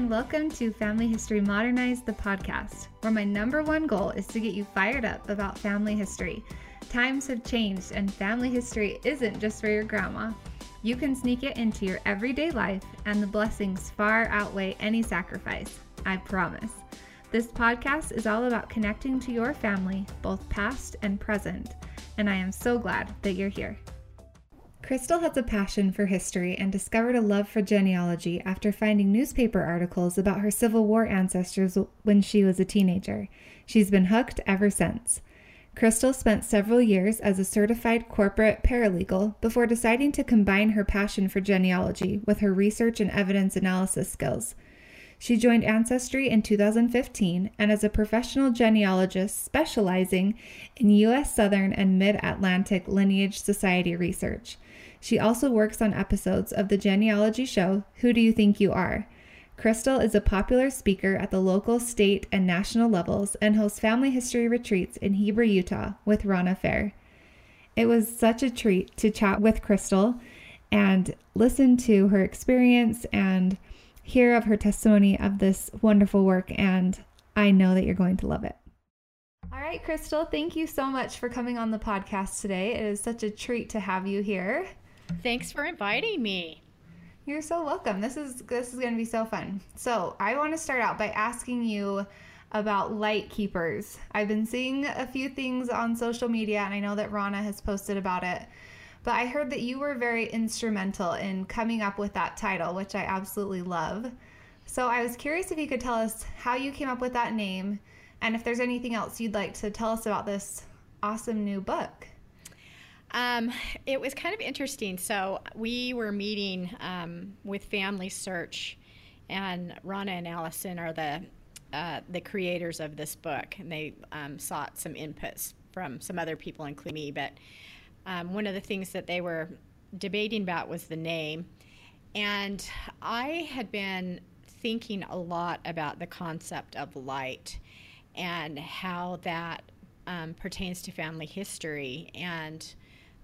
and welcome to Family History Modernized, the podcast, where my number one goal is to get you fired up about family history. Times have changed, and family history isn't just for your grandma. You can sneak it into your everyday life, and the blessings far outweigh any sacrifice. I promise. This podcast is all about connecting to your family, both past and present, and I am so glad that you're here. Crystal has a passion for history and discovered a love for genealogy after finding newspaper articles about her Civil War ancestors when she was a teenager. She's been hooked ever since. Crystal spent several years as a certified corporate paralegal before deciding to combine her passion for genealogy with her research and evidence analysis skills. She joined Ancestry in 2015 and is a professional genealogist specializing in U.S. Southern and Mid Atlantic Lineage Society research. She also works on episodes of the genealogy show Who Do You Think You Are? Crystal is a popular speaker at the local, state, and national levels and hosts family history retreats in Heber, Utah with Rana Fair. It was such a treat to chat with Crystal and listen to her experience and hear of her testimony of this wonderful work. And I know that you're going to love it. All right, Crystal, thank you so much for coming on the podcast today. It is such a treat to have you here. Thanks for inviting me. You're so welcome. This is this is going to be so fun. So, I want to start out by asking you about light keepers. I've been seeing a few things on social media and I know that Rana has posted about it. But I heard that you were very instrumental in coming up with that title, which I absolutely love. So, I was curious if you could tell us how you came up with that name and if there's anything else you'd like to tell us about this awesome new book. Um, it was kind of interesting. So we were meeting um, with Family Search, and Rana and Allison are the uh, the creators of this book, and they um, sought some inputs from some other people, including me. But um, one of the things that they were debating about was the name, and I had been thinking a lot about the concept of light and how that um, pertains to family history and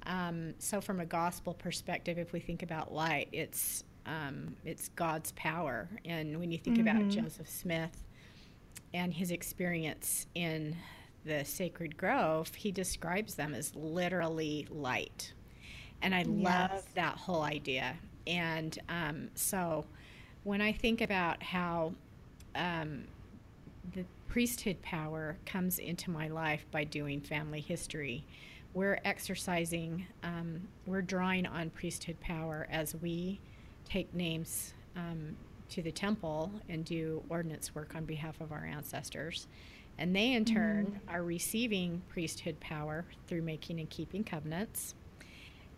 um, so, from a gospel perspective, if we think about light, it's um, it's God's power. And when you think mm-hmm. about Joseph Smith and his experience in the sacred grove, he describes them as literally light. And I yes. love that whole idea. And um, so, when I think about how um, the priesthood power comes into my life by doing family history we're exercising, um, we're drawing on priesthood power as we take names um, to the temple and do ordinance work on behalf of our ancestors. And they, in turn, mm-hmm. are receiving priesthood power through making and keeping covenants.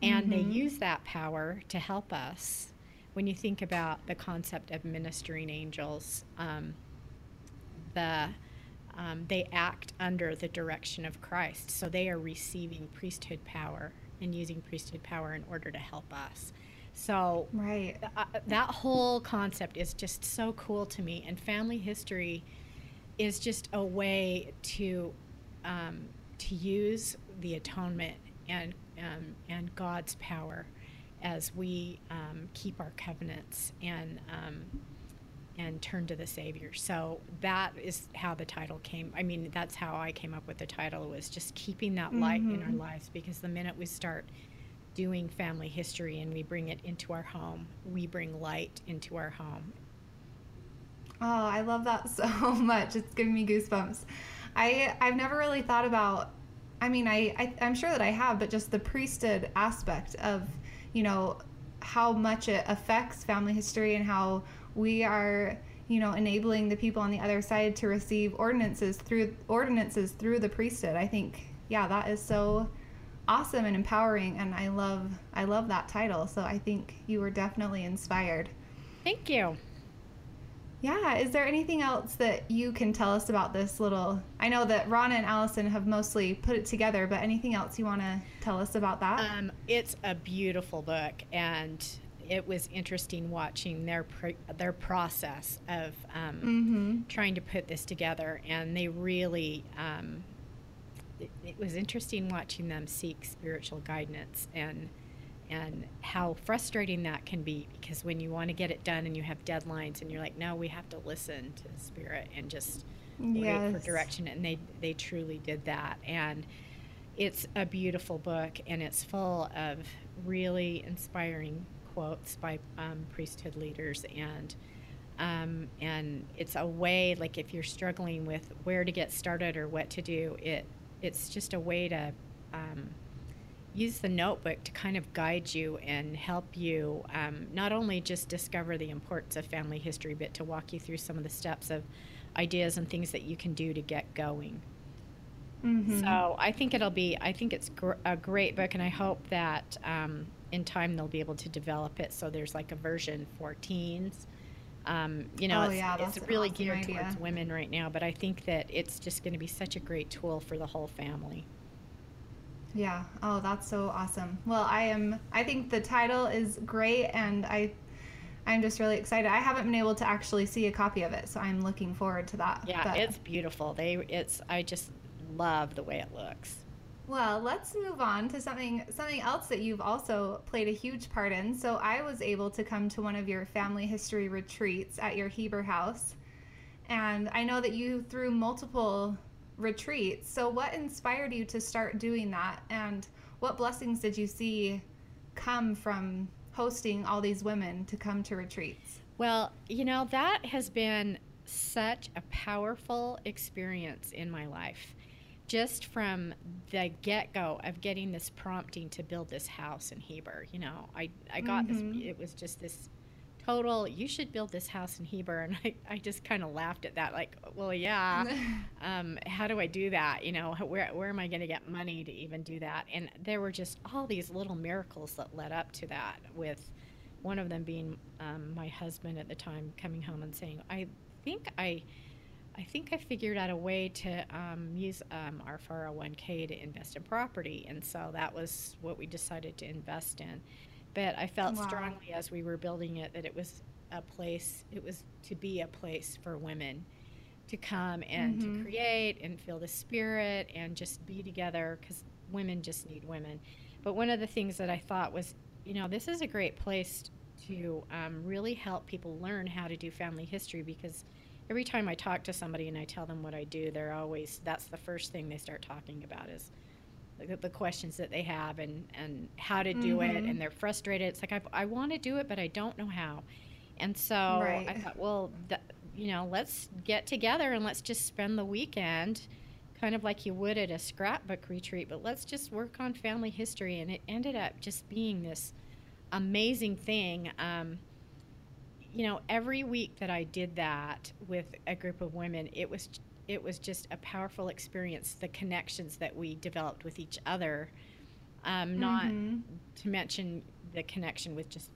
And mm-hmm. they use that power to help us. When you think about the concept of ministering angels, um, the um, they act under the direction of Christ. So they are receiving priesthood power and using priesthood power in order to help us. So right. Th- uh, that whole concept is just so cool to me. And family history is just a way to um, to use the atonement and um, and God's power as we um, keep our covenants and um, and turn to the Savior. So that is how the title came. I mean, that's how I came up with the title was just keeping that light mm-hmm. in our mm-hmm. lives because the minute we start doing family history and we bring it into our home, we bring light into our home. Oh, I love that so much. It's giving me goosebumps. I I've never really thought about I mean, I, I I'm sure that I have, but just the priesthood aspect of, you know, how much it affects family history and how we are you know enabling the people on the other side to receive ordinances through ordinances through the priesthood. I think yeah that is so awesome and empowering and i love i love that title. So i think you were definitely inspired. Thank you. Yeah is there anything else that you can tell us about this little i know that rana and allison have mostly put it together but anything else you want to tell us about that? Um, it's a beautiful book and it was interesting watching their their process of um, mm-hmm. trying to put this together, and they really. Um, it, it, was interesting watching them seek spiritual guidance and and how frustrating that can be because when you want to get it done and you have deadlines and you're like no we have to listen to the spirit and just yes. wait for direction and they they truly did that and it's a beautiful book and it's full of really inspiring quotes by um, priesthood leaders and um, and it's a way like if you're struggling with where to get started or what to do it it's just a way to um, use the notebook to kind of guide you and help you um, not only just discover the importance of family history, but to walk you through some of the steps of ideas and things that you can do to get going. Mm-hmm. So I think it'll be, I think it's gr- a great book, and I hope that um, in time they'll be able to develop it so there's like a version for teens. Um, you know, oh, it's, yeah, it's really awesome geared idea. towards women right now, but I think that it's just going to be such a great tool for the whole family. Yeah. Oh, that's so awesome. Well, I am I think the title is great and I I'm just really excited. I haven't been able to actually see a copy of it, so I'm looking forward to that. Yeah, but, it's beautiful. They it's I just love the way it looks. Well, let's move on to something something else that you've also played a huge part in. So I was able to come to one of your family history retreats at your Heber house. And I know that you threw multiple retreats. So, what inspired you to start doing that? And what blessings did you see come from hosting all these women to come to retreats? Well, you know, that has been such a powerful experience in my life. Just from the get go of getting this prompting to build this house in Heber, you know, I, I got mm-hmm. this, it was just this total, you should build this house in Heber. And I, I just kind of laughed at that, like, well, yeah. um, how do I do that? You know, where, where am I going to get money to even do that? And there were just all these little miracles that led up to that, with one of them being um, my husband at the time coming home and saying, I think I. I think I figured out a way to um, use um, our 401k to invest in property. And so that was what we decided to invest in but I felt wow. strongly as we were building it that it was a place, it was to be a place for women to come and mm-hmm. to create and feel the spirit and just be together because women just need women. But one of the things that I thought was, you know, this is a great place to um, really help people learn how to do family history because every time I talk to somebody and I tell them what I do, they're always, that's the first thing they start talking about is the, the questions that they have and, and how to do mm-hmm. it and they're frustrated it's like i, I want to do it but i don't know how and so right. i thought well th- you know let's get together and let's just spend the weekend kind of like you would at a scrapbook retreat but let's just work on family history and it ended up just being this amazing thing um, you know every week that i did that with a group of women it was it was just a powerful experience. The connections that we developed with each other, um, not mm-hmm. to mention the connection with just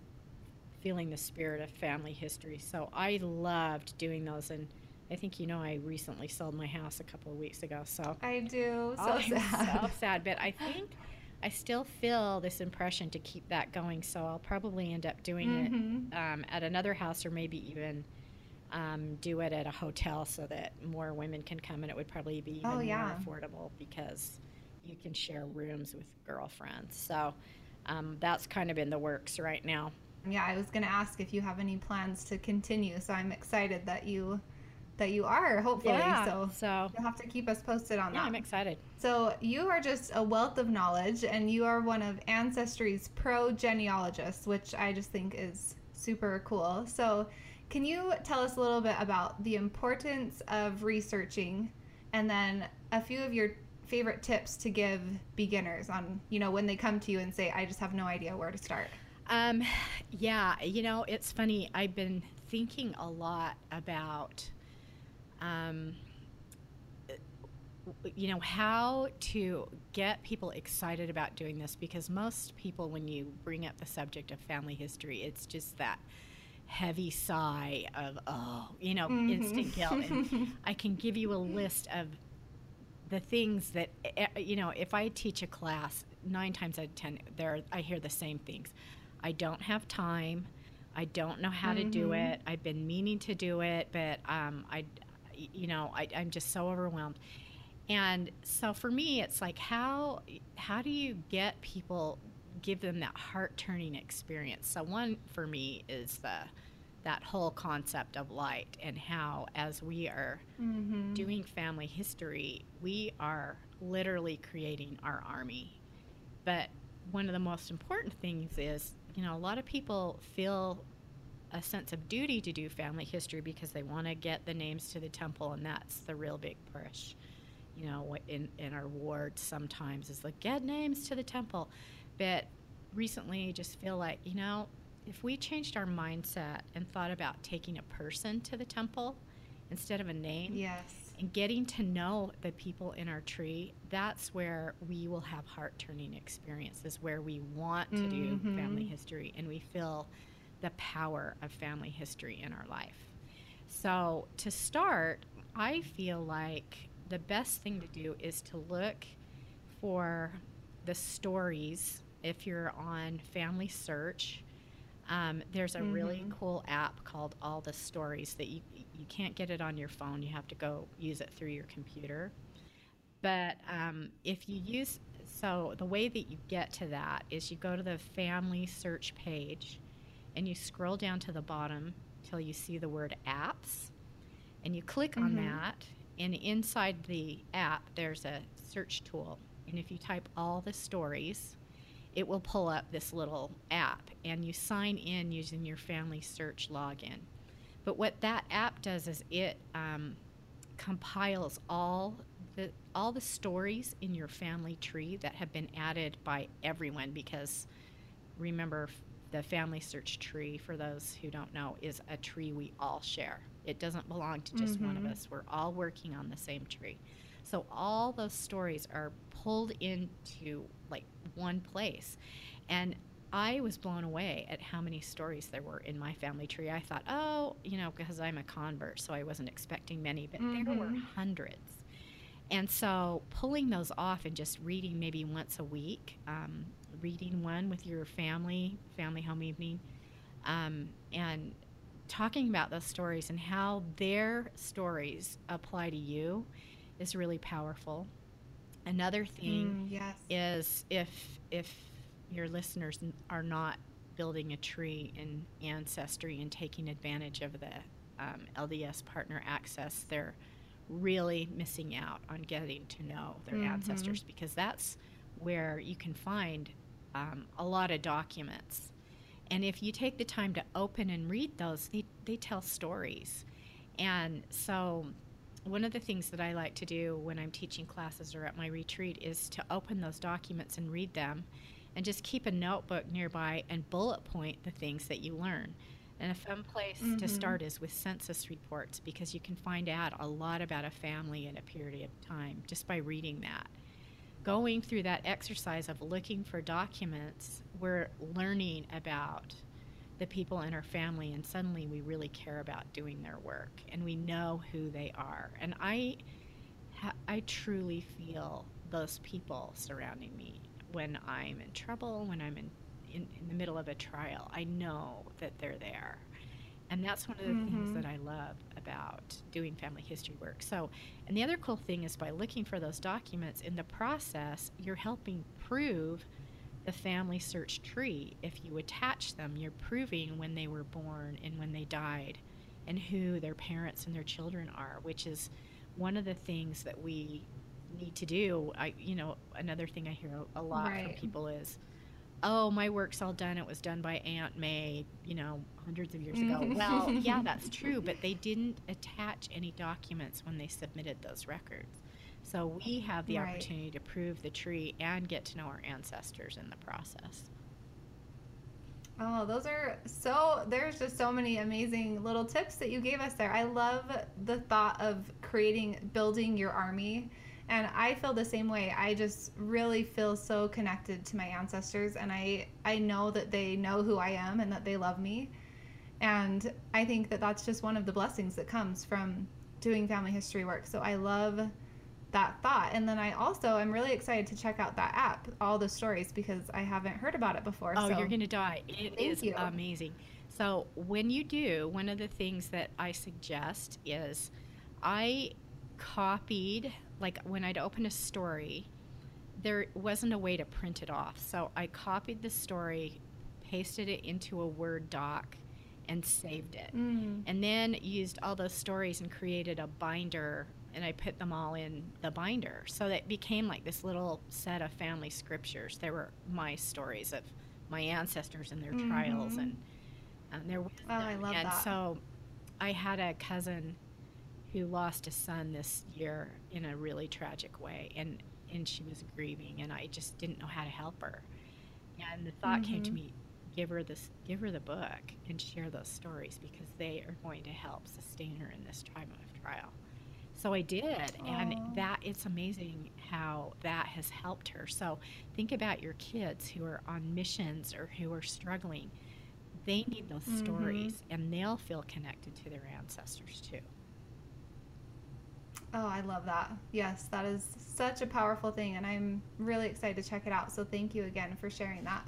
feeling the spirit of family history. So I loved doing those, and I think you know I recently sold my house a couple of weeks ago. So I do. So oh, sad. So sad, but I think. I still feel this impression to keep that going, so I'll probably end up doing mm-hmm. it um, at another house or maybe even um, do it at a hotel so that more women can come, and it would probably be even oh, yeah. more affordable because you can share rooms with girlfriends. So um, that's kind of in the works right now. Yeah, I was going to ask if you have any plans to continue. So I'm excited that you that you are hopefully. Yeah, so, so you'll have to keep us posted on yeah, that. I'm excited. So you are just a wealth of knowledge, and you are one of Ancestry's pro genealogists, which I just think is super cool. So can you tell us a little bit about the importance of researching and then a few of your favorite tips to give beginners on, you know, when they come to you and say, I just have no idea where to start? Um, yeah, you know, it's funny. I've been thinking a lot about, um, you know, how to get people excited about doing this because most people, when you bring up the subject of family history, it's just that heavy sigh of oh you know mm-hmm. instant guilt and i can give you a list of the things that eh, eh, you know if i teach a class nine times out of ten there i hear the same things i don't have time i don't know how mm-hmm. to do mm-hmm. it i've been meaning to do it but um, i you know I, i'm just so overwhelmed and so for me it's like how how do you get people give them that heart turning experience. So one for me is the that whole concept of light and how as we are Mm-hmm. doing family history, we are literally creating our army. But one of the most important things is, you know, a lot of people feel a sense of duty to do family history because they want to get the names to the temple, and that's the real big push. You know, in, in our ward sometimes is like, get names to the temple. But recently, just feel like, you know, if we changed our mindset and thought about taking a person to the temple instead of a name, Yes. and getting to know the people in our tree, that's where we will have heart turning experiences, where we want to do Mhm. family history and we feel the power of family history in our life. So, to start, I feel like the best thing to do is to look for the stories if you're on Family Search. Um, there's a really Mhm. cool app called All the Stories that you you can't get it on your phone. You have to go use it through your computer. But um, if you use so the way that you get to that is you go to the Family Search page, and you scroll down to the bottom till you see the word apps, and you click on Mhm. that. And inside the app, there's a search tool, and if you type all the stories, it will pull up this little app and you sign in using your family search login. But what that app does is it um, compiles all the all the stories in your family tree that have been added by everyone because remember the family search tree for those who don't know is a tree we all share. It doesn't belong to just one of Mhm. us. We're all working on the same tree. So all those stories are pulled into like one place. And I was blown away at how many stories there were in my family tree. I thought, oh, you know, because I'm a convert, so I wasn't expecting many, but there were Mhm. hundreds. And so pulling those off and just reading maybe once a week, um, reading one with your family, family home evening, um, and talking about those stories and how their stories apply to you is really powerful. Another thing Mm, yes. is if if your listeners are not building a tree in ancestry and taking advantage of the um, LDS partner access, they're really missing out on getting to know their Mhm. ancestors because that's where you can find um, a lot of documents. And if you take the time to open and read those, they, they tell stories. And so, one of the things that I like to do when I'm teaching classes or at my retreat is to open those documents and read them and just keep a notebook nearby and bullet point the things that you learn. And a fun place to Mhm. start is with census reports because you can find out a lot about a family in a period of time just by reading that. Going through that exercise of looking for documents, we're learning about the people in our family, and suddenly we really care about doing their work and we know who they are. And I, I truly feel those people surrounding me when I'm in trouble, when I'm in, in, in the middle of a trial. I know that they're there. And that's one of the things Mhm. that I love about doing family history work. So, and the other cool thing is by looking for those documents in the process, you're helping prove the family search tree. If you attach them, you're proving when they were born and when they died and who their parents and their children are, which is one of the things that we need to do. I, you know, another thing I hear a lot from people is, "Oh, my work's all done. It was done by Aunt May, you know, hundreds of years ago." Well, yeah, that's true, but they didn't attach any documents when they submitted those records. So we have the Right. opportunity to prove the tree and get to know our ancestors in the process. Oh, those are so. There's just so many amazing little tips that you gave us there. I love the thought of creating, building your army. And I feel the same way. I just really feel so connected to my ancestors, and I I know that they know who I am and that they love me. And I think that that's just one of the blessings that comes from doing family history work. So I love that thought. And then I also am really excited to check out that app, all the stories, because I haven't heard about it before. Oh, so. you're going to die. It is you. amazing. So, when you do, one of the things that I suggest is I copied, like when I'd open a story, there wasn't a way to print it off. So I copied the story, pasted it into a Word doc, and saved it. Mm. And then used all those stories and created a binder and I put them all in the binder. So that became like this little set of family scriptures. There were my stories of my ancestors and their trials Mhm. and, and their wisdom. Oh, I love and that. so I had a cousin who lost a son this year in a really tragic way and and she was grieving and I just didn't know how to help her. And the thought came to Mhm. me, give her this give her the book and share those stories because they are going to help sustain her in this time of trial. So I did, Aw. and that it's amazing how that has helped her. So think about your kids who are on missions or who are struggling. They need those Mhm. stories, and they'll feel connected to their ancestors too. Oh, I love that. Yes, that is such a powerful thing, and I'm really excited to check it out. So, thank you again for sharing that.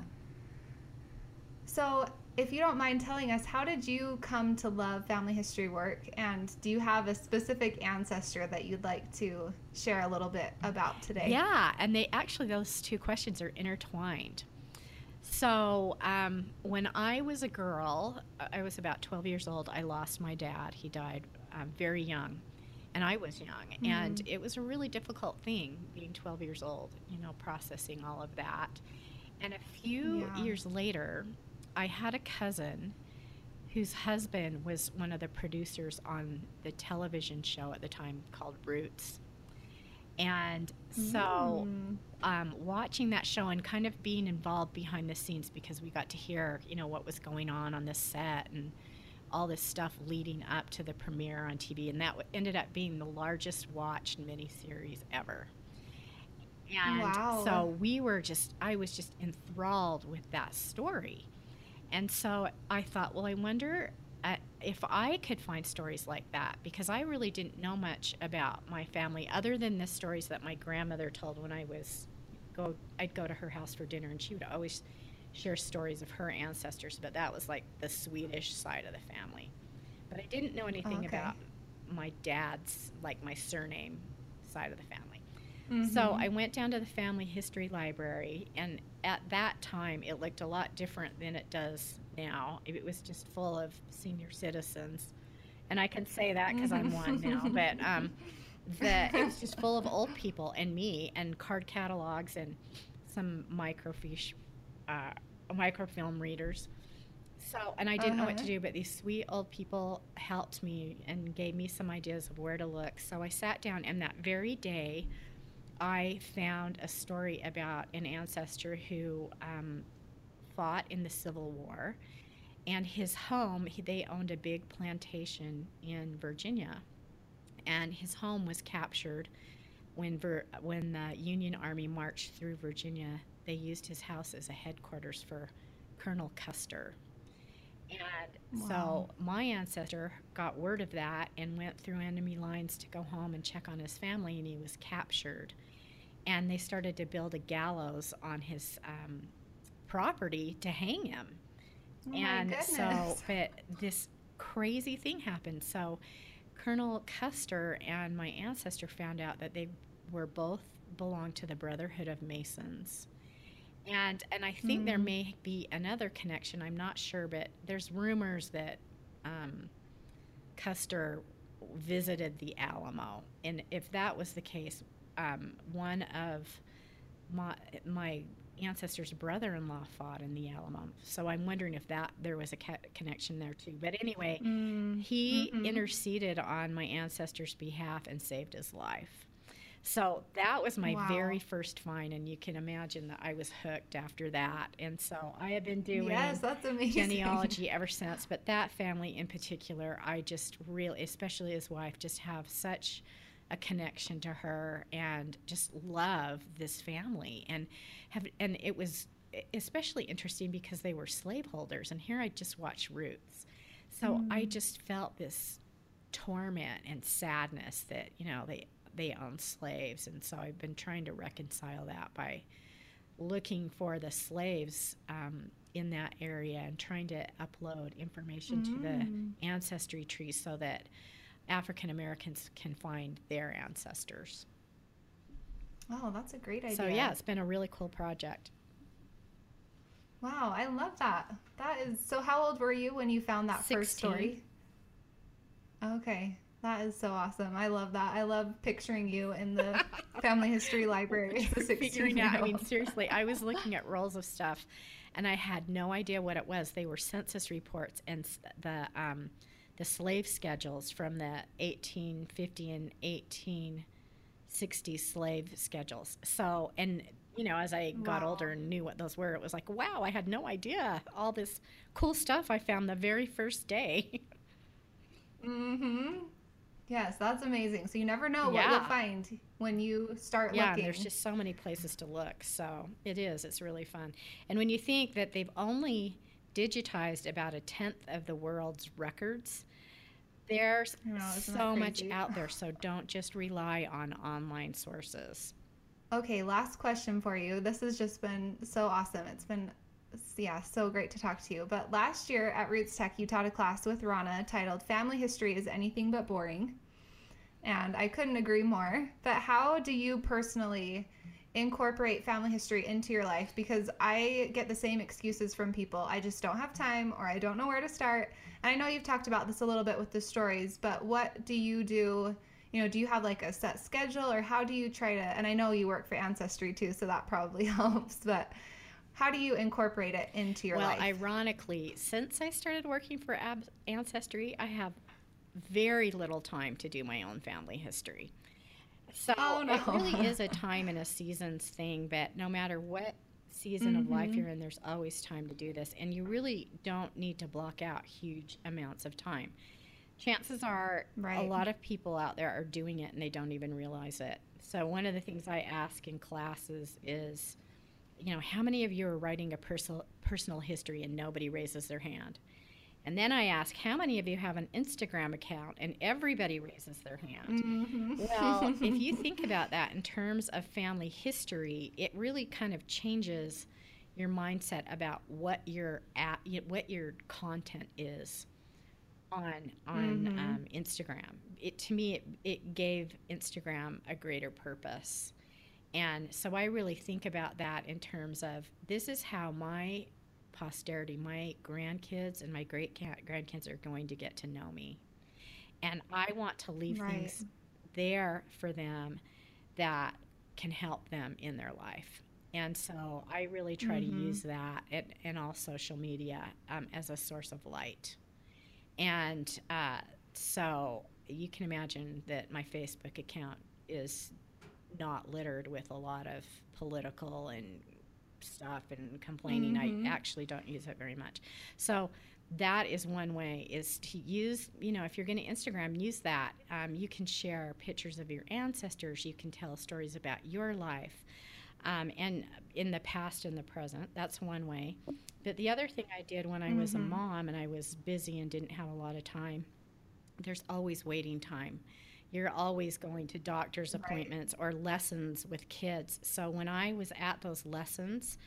So, if you don't mind telling us, how did you come to love family history work? And do you have a specific ancestor that you'd like to share a little bit about today? Yeah, and they actually those two questions are intertwined. So um, when I was a girl, I was about 12 years old. I lost my dad. He died um, very young, and I was young, and Mhm. it was a really difficult thing being 12 years old. You know, processing all of that. And a few Yeah. years later, I had a cousin whose husband was one of the producers on the television show at the time called Roots. And so, Mm. um, watching that show and kind of being involved behind the scenes because we got to hear, you know, what was going on on the set and all this stuff leading up to the premiere on TV. And that ended up being the largest watched miniseries ever. And Wow. so we were just, I was just enthralled with that story. And so I thought, well, I wonder uh, if I could find stories like that because I really didn't know much about my family other than the stories that my grandmother told when I was go. I'd go to her house for dinner, and she would always share stories of her ancestors. But that was like the Swedish side of the family. But I didn't know anything Okay. about my dad's, like my surname side of the family. So Mhm. I went down to the family history library, and at that time, it looked a lot different than it does now. It was just full of senior citizens, and I can say that because I'm one now. But um, the it was just full of old people and me, and card catalogs and some microfiche, uh, microfilm readers. So, and I didn't know what to Uh-huh. do, but these sweet old people helped me and gave me some ideas of where to look. So I sat down, and that very day, I found a story about an ancestor who um, fought in the Civil War, and his home, he, they owned a big plantation in Virginia, and his home was captured when Vir- when the Union Army marched through Virginia. They used his house as a headquarters for Colonel Custer. And Wow. so my ancestor got word of that and went through enemy lines to go home and check on his family, and he was captured. And they started to build a gallows on his um, property to hang him. Oh my and so, but this crazy thing happened. So, Colonel Custer and my ancestor found out that they were both belonged to the Brotherhood of Masons. And and I think there Mm. may be another connection. I'm not sure, but there's rumors that um, Custer visited the Alamo, and if that was the case, um, one of my my ancestor's brother-in-law fought in the Alamo. So I'm wondering if that there was a ca- connection there too. But anyway, Mm. he Mhm. interceded on my ancestor's behalf and saved his life. So that was my Wow. very first find, and you can imagine that I was hooked after that. And so I have been doing Yes, that's amazing. genealogy ever since. But that family in particular, I just really, especially his wife, just have such a connection to her and just love this family and have and it was especially interesting because they were slaveholders and here I just watched Roots. So I Mm. just felt this torment and sadness that, you know, they they own slaves and so I've been trying to reconcile that by looking for the slaves um, in that area and trying to upload information to Mm. the ancestry tree so that African Americans can find their ancestors. Oh, that's a great idea. So yeah, it's been a really cool project. Wow, I love that. That is so. How old were you when you found that first 16. story? Okay, that is so awesome. I love that. I love picturing you in the family history library figuring out. I mean, seriously, I was looking at rolls of stuff, and I had no idea what it was. They were census reports and the um, the slave schedules from the 1850 and 1860 slave schedules. So, and you know, as I got Wow. older and knew what those were, it was like, wow, I had no idea all this cool stuff I found the very first day. Mm-hmm. Yes, that's amazing. So you never know what you'll find when you start yeah, looking. there's just so many places to look. So it is. It's really fun. And when you think that they've only digitized about a tenth of the world's records, there's know, so much out there. So don't just rely on online sources. Okay, last question for you. This has just been so awesome. It's been, yeah, so great to talk to you. But last year at Roots Tech, you taught a class with Rana titled Family History is Anything But Boring. And I couldn't agree more. But how do you personally incorporate family history into your life? Because I get the same excuses from people. I just don't have time or I don't know where to start. And I know you've talked about this a little bit with the stories, but what do you do? You know, do you have like a set schedule or how do you try to? And I know you work for Ancestry too, so that probably helps, but how do you incorporate it into your well, life? ironically, since I started working for Ab- Ancestry, I have very little time to do my own family history. So Oh, it really is a time and a seasons thing, but no matter what season of life Mhm. you're in, there's always time to do this. And you really don't need to block out huge amounts of time. Chances are a lot of people out there are doing it and they don't even realize it. So, one of the things I ask in classes is, you know, how many of you are writing a personal personal history and nobody raises their hand? And then I ask, how many of you have an Instagram account and everybody raises their hand? Mhm. Well, if you think about that in terms of family history, it really kind of changes your mindset about what your at, what your content is on on Mhm. um, Instagram. It to me it, it gave Instagram a greater purpose. And so I really think about that in terms of this is how my posterity, my grandkids and my great grandkids are going to get to know me. And I want to leave Right. things there for them that can help them in their life. And so I really try Mhm. to use that and, and all social media um, as a source of light. And uh, so you can imagine that my Facebook account is not littered with a lot of political and stuff and complaining. Mhm. I actually don't use it very much. So that is one way is to use you know if you're going to instagram use that um, you can share pictures of your ancestors you can tell stories about your life um, and in the past and the present that's one way but the other thing i did when i was a Mhm. mom and i was busy and didn't have a lot of time there's always waiting time you're always going to doctor's Right. appointments or lessons with kids so when i was at those lessons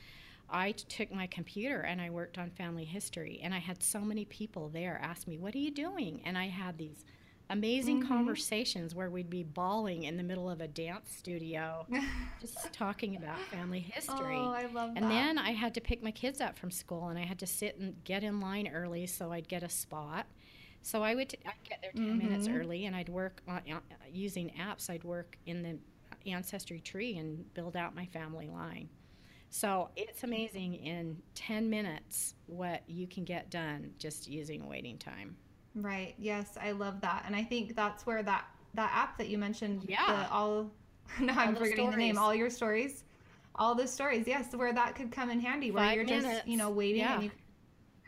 I took my computer and I worked on family history, and I had so many people there ask me, "What are you doing?" And I had these amazing Mhm. conversations where we'd be bawling in the middle of a dance studio, just talking about family history. Oh, I love that. And then I had to pick my kids up from school, and I had to sit and get in line early so I'd get a spot. So I would t- I'd get there 10 minutes Mhm. early, and I'd work on, uh, using apps. I'd work in the ancestry tree and build out my family line. So it's amazing in 10 minutes what you can get done just using waiting time. Right. Yes, I love that, and I think that's where that that app that you mentioned. Yeah. The all. No, I'm the forgetting the name. All your stories. All the stories. Yes, where that could come in handy. Where Five you're just you know waiting Yeah. and you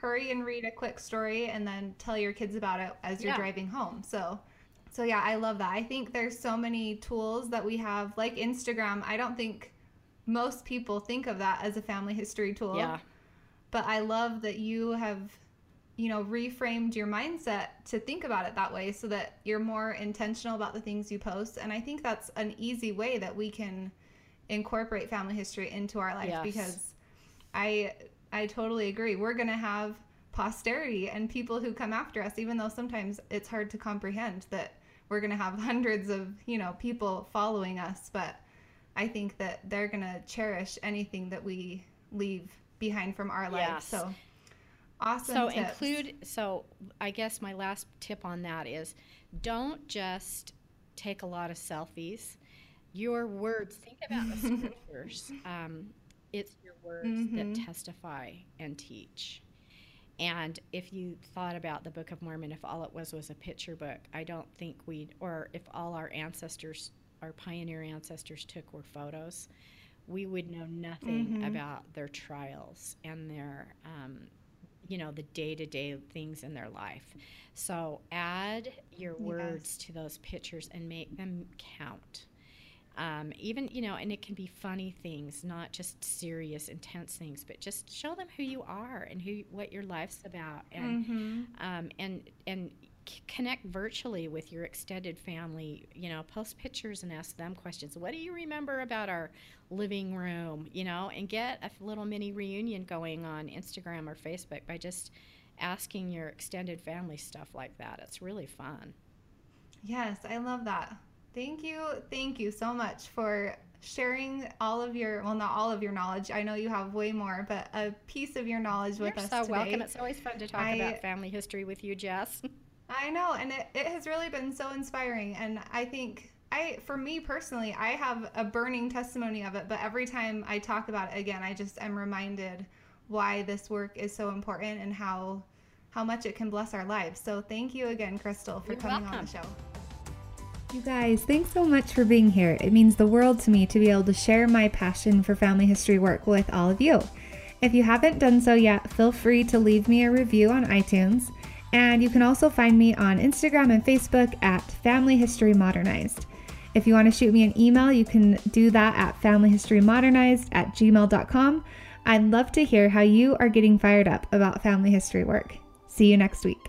hurry and read a quick story and then tell your kids about it as you're Yeah. driving home. So. So yeah, I love that. I think there's so many tools that we have, like Instagram. I don't think most people think of that as a family history tool Yeah. but I love that you have, you know, reframed your mindset to think about it that way so that you're more intentional about the things you post. And I think that's an easy way that we can incorporate family history into our life Yes. because I I totally agree. We're going to have posterity and people who come after us even though sometimes it's hard to comprehend that we're going to have hundreds of, you know, people following us, but I think that they're going to cherish anything that we leave behind from our lives. Yes. So awesome. So tips. include. So I guess my last tip on that is, don't just take a lot of selfies. Your words. Think about the scriptures. Um, it's words Mhm. that testify and teach. And if you thought about the Book of Mormon, if all it was was a picture book, I don't think we'd, or if all our ancestors, our pioneer ancestors took were photos, we would know nothing Mhm. about their trials and their, um, you know, the day to day things in their life. So add your words to those pictures and make them count. Um, even you know, and it can be funny things, not just serious, intense things, but just show them who you are and who what your life's about, and Mhm. um, and and c- connect virtually with your extended family. You know, post pictures and ask them questions. What do you remember about our living room? You know, and get a little mini reunion going on Instagram or Facebook by just asking your extended family stuff like that. It's really fun. Yes, I love that. Thank you. Thank you so much for sharing all of your, well, not all of your knowledge. I know you have way more, but a piece of your knowledge with You're us so today. welcome. It's always fun to talk I- about family history with you, Jess. I know, and it, it has really been so inspiring. And I think I, for me personally, I have a burning testimony of it. But every time I talk about it again, I just am reminded why this work is so important and how how much it can bless our lives. So thank you again, Crystal, for You're coming on the show. You guys, thanks so much for being here. It means the world to me to be able to share my passion for family history work with all of you. If you haven't done so yet, feel free to leave me a review on iTunes. And you can also find me on Instagram and Facebook at Family History Modernized. If you want to shoot me an email, you can do that at familyhistorymodernized at gmail.com. I'd love to hear how you are getting fired up about family history work. See you next week.